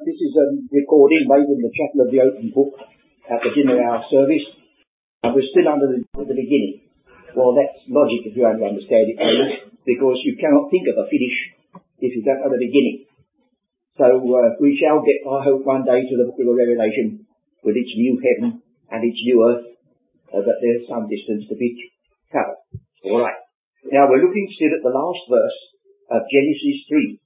This is a recording made in the Chapel of the Open Book at the dinner hour service. And we're still under the, the beginning. Well, that's logic if you only understand it, because you cannot think of a finish if you don't know the beginning. So uh, we shall get, I hope, one day to the book of Revelation with its new heaven and its new earth, uh, that there's some distance to be covered. All right. Now we're looking still at the last verse of Genesis 3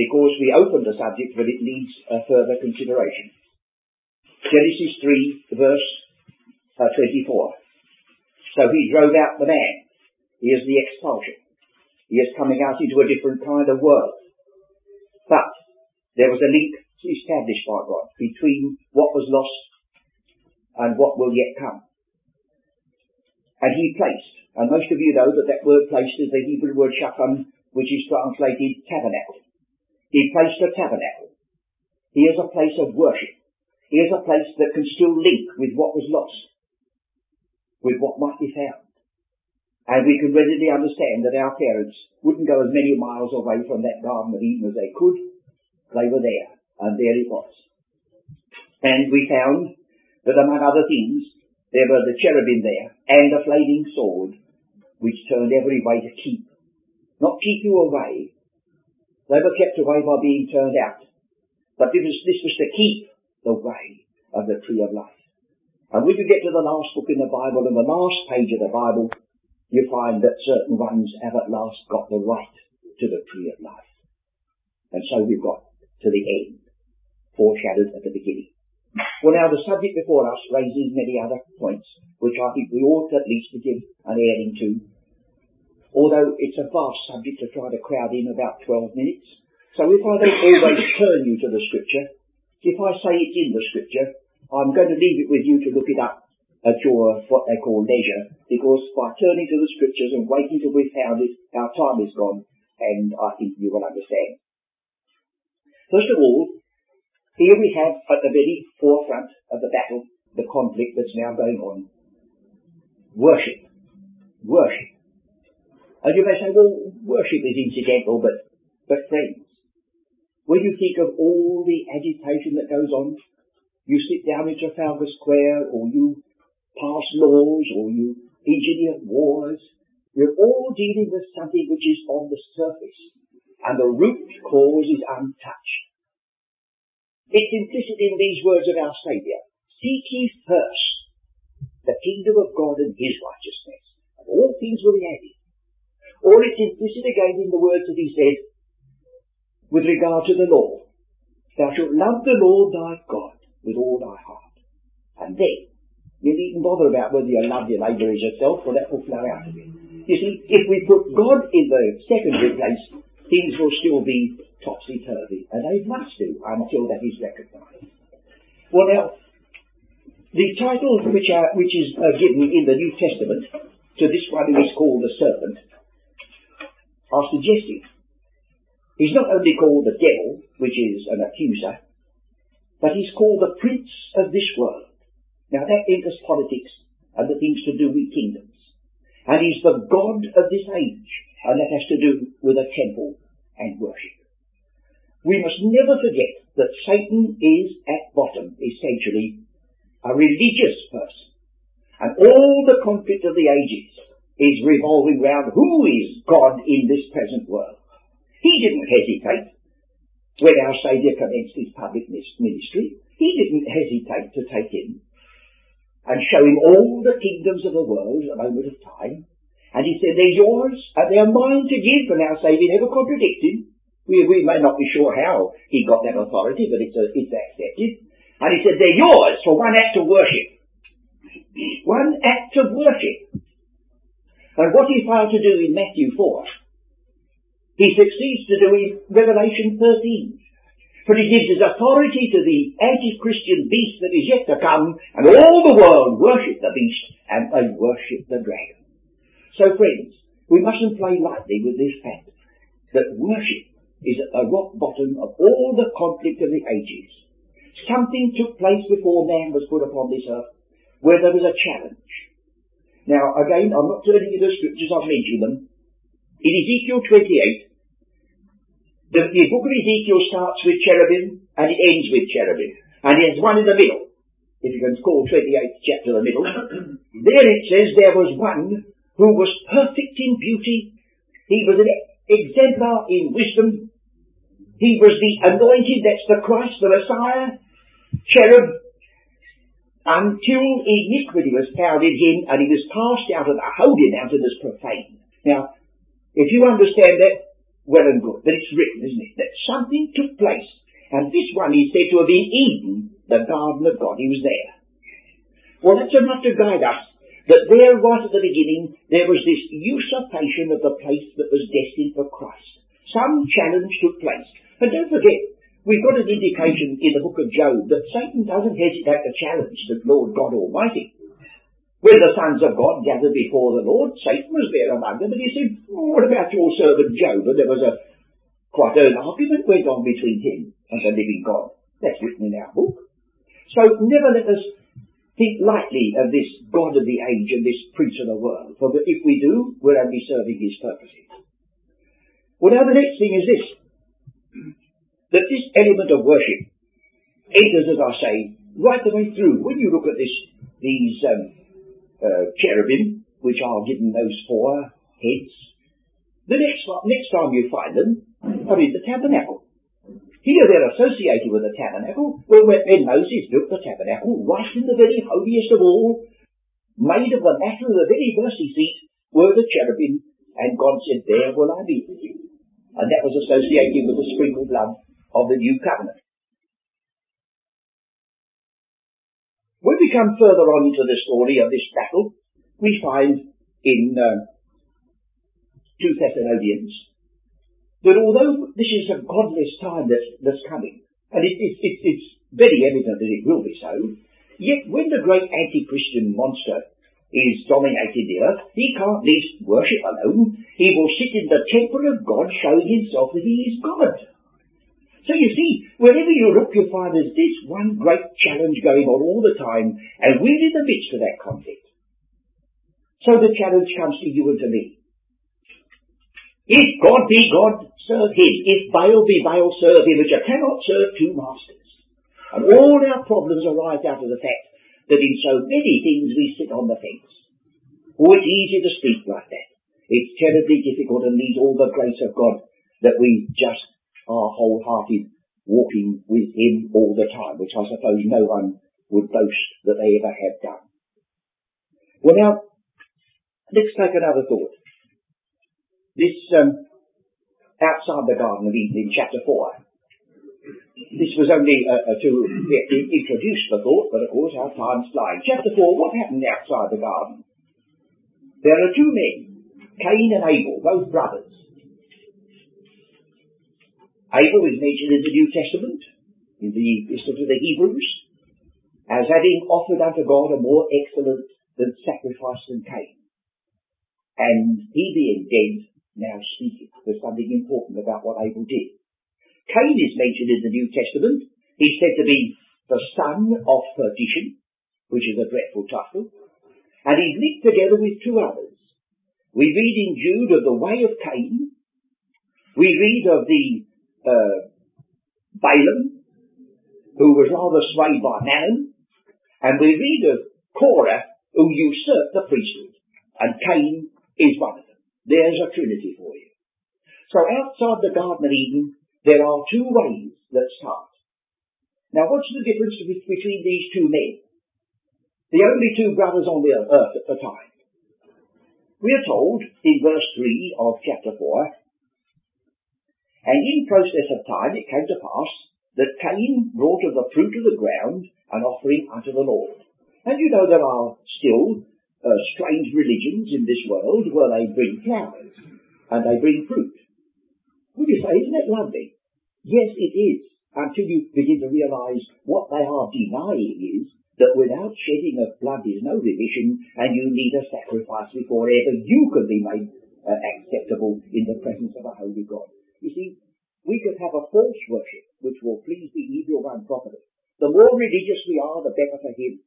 because we opened the subject, but it needs a further consideration. Genesis 3, verse uh, 24. So he drove out the man. Here's the expulsion. He is coming out into a different kind of world. But there was a link established by God between what was lost and what will yet come. And he placed, and most of you know that that word placed is the Hebrew word shachan, which is translated tabernacle. He placed a tabernacle. Here's a place of worship. Here's a place that can still link with what was lost, with what might be found. And we can readily understand that our parents wouldn't go as many miles away from that Garden of Eden as they could. They were there, and there it was. And we found that among other things, there were the cherubim there, and a flaming sword, which turned every way to keep. Not keep you away, they were kept away by being turned out. But this was, this was to keep the way of the tree of life. And when you get to the last book in the Bible and the last page of the Bible, you find that certain ones have at last got the right to the tree of life. And so we've got to the end, foreshadowed at the beginning. Well now the subject before us raises many other points, which I think we ought at least to give an airing to although it's a vast subject to try to crowd in about 12 minutes. So if I don't always turn you to the scripture, if I say it's in the scripture, I'm going to leave it with you to look it up at your, what they call leisure, because by turning to the scriptures and waiting till we've found it, our time is gone, and I think you will understand. First of all, here we have at the very forefront of the battle, the conflict that's now going on. Worship. Worship. And you say, well, worship is incidental, but, but friends, when you think of all the agitation that goes on, you sit down in Trafalgar Square, or you pass laws, or you engineer wars, you're all dealing with something which is on the surface, and the root cause is untouched. It's implicit in these words of our Saviour. Seek ye first the kingdom of God and his righteousness, and all things will be added. Or it's implicit again in the words that he said with regard to the law. Thou shalt love the Lord thy God with all thy heart. And then, you needn't bother about whether you love your neighbour as yourself, for that will flow out of it. You see, if we put God in the secondary place, things will still be topsy-turvy. And they must do until that is recognised. Well now, the title which, are, which is uh, given in the New Testament to this one who is called the serpent are suggestive. He's not only called the devil, which is an accuser, but he's called the prince of this world. Now that enters politics and the things to do with kingdoms. And he's the God of this age, and that has to do with a temple and worship. We must never forget that Satan is at bottom, essentially, a religious person. And all the conflict of the ages is revolving round who is God in this present world. He didn't hesitate when our Saviour commenced his public ministry. He didn't hesitate to take him and show him all the kingdoms of the world at a moment of time. And he said, they're yours and they're mine to give. And our Saviour never contradicted. We, we may not be sure how he got that authority, but it's, a, it's accepted. And he said, they're yours for one act of worship. One act of worship. And what he failed to do in Matthew 4, he succeeds to do in Revelation 13. For he gives his authority to the anti-Christian beast that is yet to come, and all the world worship the beast, and they worship the dragon. So friends, we mustn't play lightly with this fact that worship is at the rock bottom of all the conflict of the ages. Something took place before man was put upon this earth where there was a challenge. Now, again, I'm not turning to the scriptures, I've mentioned them. In Ezekiel 28, The, the book of Ezekiel starts with cherubim and it ends with cherubim. And there's one in the middle. If you can call 28th chapter the middle. there it says there was one who was perfect in beauty. He was an exemplar in wisdom. He was the anointed, that's the Christ, the Messiah, cherub, until iniquity was found in him and he was cast out of the holy mountain as profane. Now, if you understand that, well and good. But it's written, isn't it, that something took place. And this one is said to have been Eden, the garden of God. He was there. Well, that's enough to guide us that there, right at the beginning, there was this usurpation of the place that was destined for Christ. Some challenge took place. And don't forget, we've got an indication in the book of Job that Satan doesn't hesitate to challenge the Lord God Almighty. When the sons of God gathered before the Lord, Satan was there among them, and he said, what about your servant Job? And there was a quite an argument went on between him and the living God. That's written in our book. So never let us think lightly of this God of the age and this prince of the world, for if we do, we're only be serving his purposes. Well now the next thing is this, that this element of worship enters, as I say, right the way through. When you look at this, these um, uh, cherubim, which are given those four heads. The next, next time you find them are in the tabernacle. Here they're associated with the tabernacle. Well, when Moses built the tabernacle, right in the very holiest of all, made of the matter of the very mercy seat, were the cherubim, and God said, There will I be with you. And that was associated with the sprinkled blood of the new covenant. When we come further on into the story of this battle, we find in uh, 2 Thessalonians that although this is a godless time that's, that's coming, and it, it, it, it's very evident that it will be so, yet when the great anti-Christian monster is dominating the earth, he can't least worship alone. He will sit in the temple of God showing himself that he is God. So you see, wherever you look, you'll find there's this one great challenge going on all the time, and we're in the midst of that conflict. So the challenge comes to you and to me. If God be God, serve Him. If Baal be Baal, serve Him. But you cannot serve two masters. And all our problems arise out of the fact that in so many things we sit on the fence. Oh, it's easy to speak like that. It's terribly difficult and needs all the grace of God that we just are wholehearted, walking with Him all the time, which I suppose no one would boast that they ever have done. Well now, let's take another thought. This, um, outside the Garden of Eden in chapter 4, this was only uh, uh to introduce the thought, but of course our time's flying. Chapter 4, what happened outside the garden? There are two men, Cain and Abel, both brothers. Abel is mentioned in the New Testament, in the Epistle to the Hebrews, as having offered unto God a more excellent than sacrifice than Cain. And he being dead, now speaking. There's something important about what Abel did. Cain is mentioned in the New Testament. He's said to be the son of perdition, which is a dreadful title. And he's linked together with two others. We read in Jude of the way of Cain. We read of the uh, Balaam, who was rather swayed by Mammon, and we read of Korah, who usurped the priesthood, and Cain is one of them. There's a trinity for you. So outside the Garden of Eden, there are two ways that start. Now what's the difference between these two men? The only two brothers on the earth at the time. We are told in verse 3 of chapter 4 and in process of time it came to pass that Cain brought of the fruit of the ground an offering unto the Lord. And you know there are still uh, strange religions in this world where they bring flowers and they bring fruit. Would you say, isn't it lovely? Yes, it is, until you begin to realize what they are denying is that without shedding of blood is no remission, and you need a sacrifice before ever you can be made uh, acceptable in the presence of a holy God. You see, we could have a false worship which will please the evil one properly. The more religious we are, the better for him.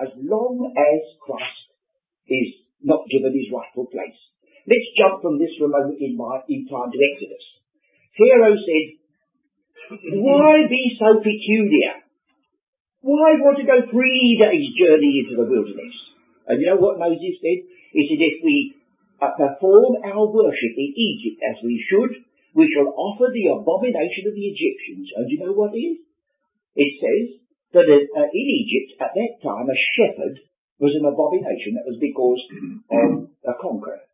As long as Christ is not given his rightful place. Let's jump from this for a moment in, my, in time to Exodus. Pharaoh said, why be so peculiar? Why want to go three days journey into the wilderness? And you know what Moses said? He said, if we uh, perform our worship in Egypt as we should, we shall offer the abomination of the Egyptians. And you know what it is? It says that uh, in Egypt at that time a shepherd was an abomination. That was because of a conqueror.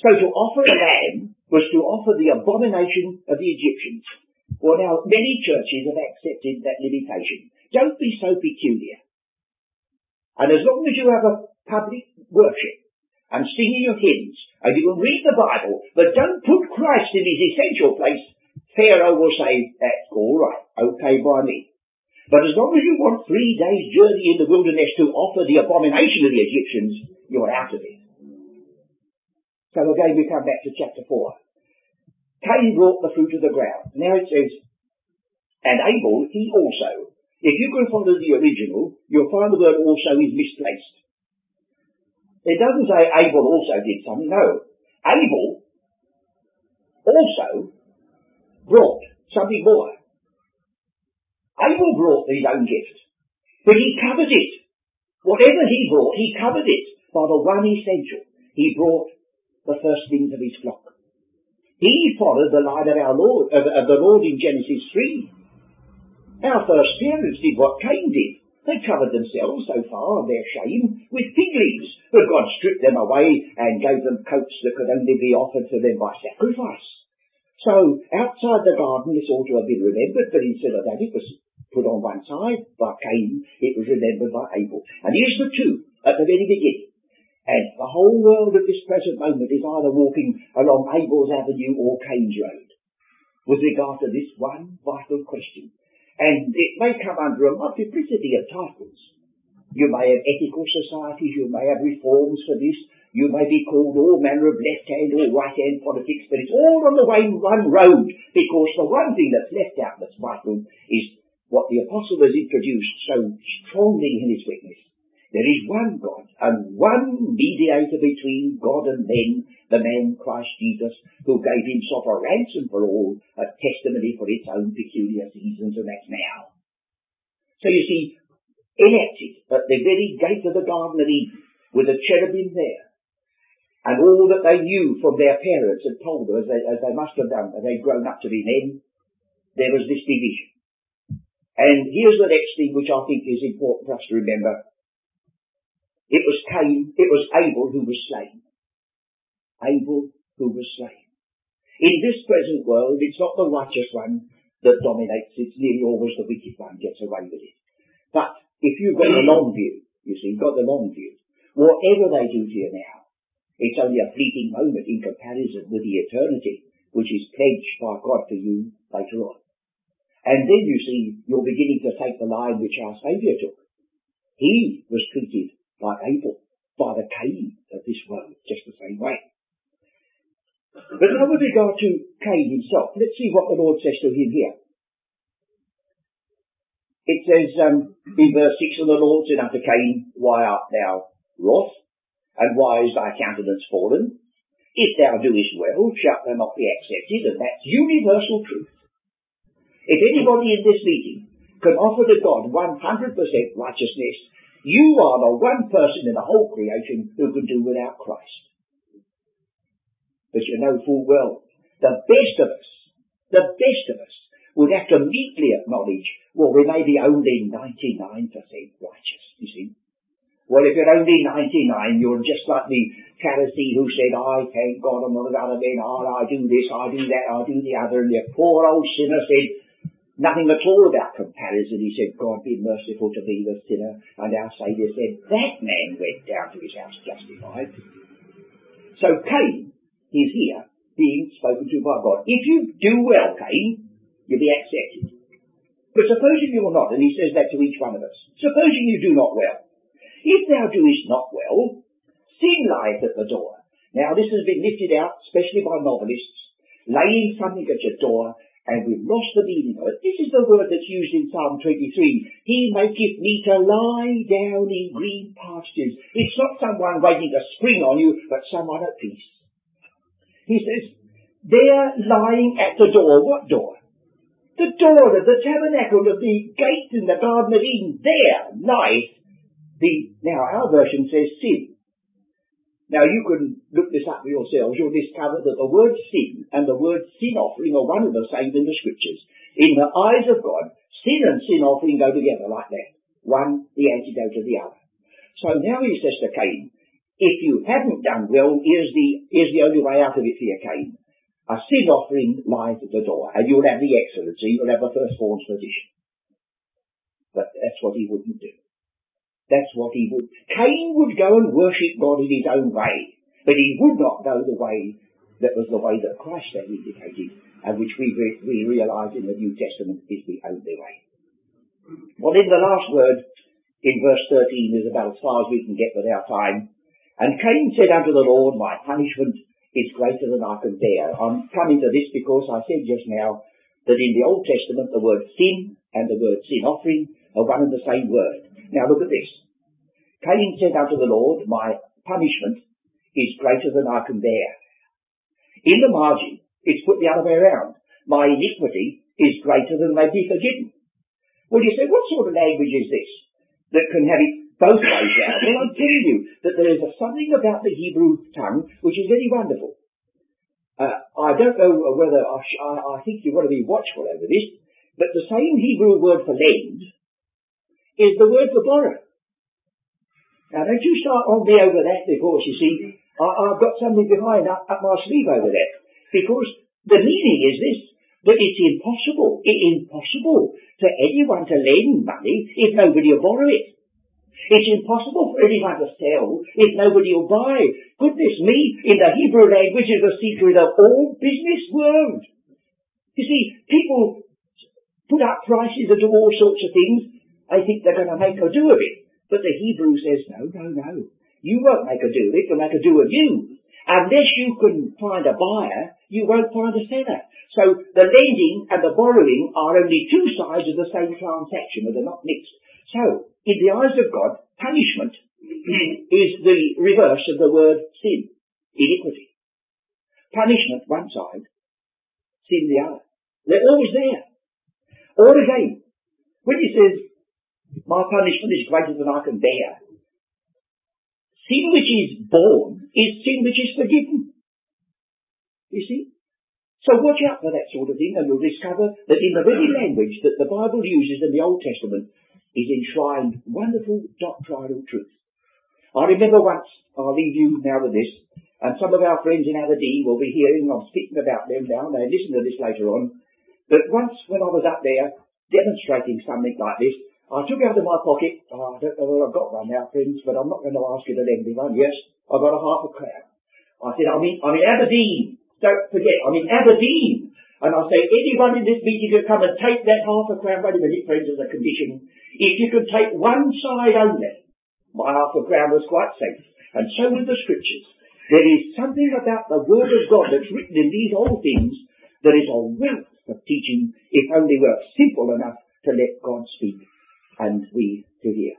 So to offer a lamb was to offer the abomination of the Egyptians. Well now, many churches have accepted that limitation. Don't be so peculiar. And as long as you have a public worship and singing your hymns, and you can read the Bible, but don't put Christ in his essential place, Pharaoh will say, that's all right, okay by me. But as long as you want three days journey in the wilderness to offer the abomination of the Egyptians, you're out of it. So again we come back to chapter 4. Cain brought the fruit of the ground. Now it says, and Abel, he also. If you go follow the original, you'll find the word also is misplaced. It doesn't say Abel also did something, no. Abel also brought something more. Abel brought his own gift, but he covered it. Whatever he brought, he covered it by the one essential. He brought the firstlings of his flock. He followed the line of our Lord, of, of the Lord in Genesis 3. Our first parents did what Cain did. They covered themselves so far their shame with fig leaves, but God stripped them away and gave them coats that could only be offered to them by sacrifice. So outside the garden this ought to have been remembered, but instead of that it was put on one side by Cain, it was remembered by Abel. And here's the two at the very beginning. And the whole world at this present moment is either walking along Abel's Avenue or Cain's Road with regard to this one vital question. And it may come under a multiplicity of titles. You may have ethical societies, you may have reforms for this, you may be called all manner of left-hand or right-hand politics, but it's all on the way one road, because the one thing that's left out that's vital is what the apostle has introduced so strongly in his witness, there is one God and one mediator between God and men, the man Christ Jesus, who gave himself a ransom for all, a testimony for its own peculiar seasons, and that's now. So you see, enacted at the very gate of the Garden of Eden, with a cherubim there, and all that they knew from their parents had told them, as they, as they must have done, as they'd grown up to be men, there was this division. And here's the next thing which I think is important for us to remember. It was Cain, it was Abel who was slain. Abel who was slain. In this present world, it's not the righteous one that dominates, it's nearly always the wicked one gets away with it. But if you've got the long view, you see, you've got the long view, whatever they do to you now, it's only a fleeting moment in comparison with the eternity which is pledged by God for you later on. And then you see, you're beginning to take the line which our Saviour took. He was treated like Abel, by the Cain of this world, just the same way. But now with regard to Cain himself, let's see what the Lord says to him here. It says um, in verse 6, And the Lord said unto Cain, Why art thou wroth? And why is thy countenance fallen? If thou doest well, shalt thou not be accepted, and that's universal truth. If anybody in this meeting can offer to God 100% righteousness, you are the one person in the whole creation who can do without Christ. But you know full well, the best of us, the best of us would have to meekly acknowledge, well, we may be only 99% righteous, you see. Well, if you're only 99, you're just like the Pharisee who said, I thank God I'm not another man, I do this, I do that, I do the other, and the poor old sinner said, Nothing at all about comparison. He said, God be merciful to me, the sinner. And our Saviour said, that man went down to his house justified. So Cain is here being spoken to by God. If you do well, Cain, you'll be accepted. But supposing you are not, and he says that to each one of us, supposing you do not well. If thou doest not well, sin lieth at the door. Now this has been lifted out, especially by novelists, laying something at your door and we've lost the meaning of it. This is the word that's used in Psalm 23. He maketh me to lie down in green pastures. It's not someone waiting to spring on you, but someone at peace. He says, there lying at the door. What door? The door of the tabernacle of the gate in the Garden of Eden. There lies the, now our version says sin. Now you can look this up for yourselves. You'll discover that the word sin and the word sin offering are one and the same in the scriptures. In the eyes of God, sin and sin offering go together like that. One, the antidote of the other. So now he says to Cain, if you haven't done well, here's the, here's the only way out of it for you, Cain. A sin offering lies at the door, and you'll have the excellency, you'll have the firstborn's position. But that's what he wouldn't do. That's what he would. Cain would go and worship God in his own way, but he would not go the way that was the way that Christ had indicated, and which we, re- we realise in the New Testament is the only way. Well, in the last word, in verse 13, is about as far as we can get with our time. And Cain said unto the Lord, My punishment is greater than I can bear. I'm coming to this because I said just now that in the Old Testament the word sin and the word sin offering are one and the same word. Now look at this. Cain said unto the Lord, My punishment is greater than I can bear. In the margin, it's put the other way around. My iniquity is greater than may be forgiven. Well, you say, what sort of language is this that can have it both ways. Well, I'm telling you that there is a something about the Hebrew tongue which is very wonderful. Uh, I don't know whether I, sh- I, I, think you want to be watchful over this, but the same Hebrew word for lend is the word for borrow. Now, don't you start on me over that because you see, I, have got something behind up, up my sleeve over that. Because the meaning is this, that it's impossible, impossible for anyone to lend money if nobody will borrow it. It's impossible for anyone to sell if nobody will buy. Goodness me, in the Hebrew language is the secret of all business world. You see, people put up prices and do all sorts of things. They think they're going to make a do of it. But the Hebrew says, no, no, no. You won't make a do of it, you'll make a do of you. Unless you can find a buyer, you won't find a seller. So the lending and the borrowing are only two sides of the same transaction, and they're not mixed. So, in the eyes of God, punishment is the reverse of the word sin, iniquity. Punishment, one side, sin, the other. They're always there. Or again, when he says, my punishment is greater than I can bear, sin which is born is sin which is forgiven. You see? So watch out for that sort of thing and you'll discover that in the very language that the Bible uses in the Old Testament, is enshrined wonderful doctrinal truth. I remember once, I'll leave you now with this, and some of our friends in Aberdeen will be hearing, I'm speaking about them now, they listen to this later on, but once when I was up there demonstrating something like this, Uh, I took out of my pocket, oh, I don't know whether I've got one now, friends, but I'm not going to ask you to lend me one. Yes, I've got a half a crown. I said, I'm in, I'm in Aberdeen. Don't forget, I'm in Aberdeen. And I say, anyone in this meeting can come and take that half a crown. Wait a minute, friends, as a condition. If you could take one side only, my half a crown was quite safe. And so with the scriptures. There is something about the word of God that's written in these old things that is a wealth of teaching if only we're simple enough to let God speak and we to hear.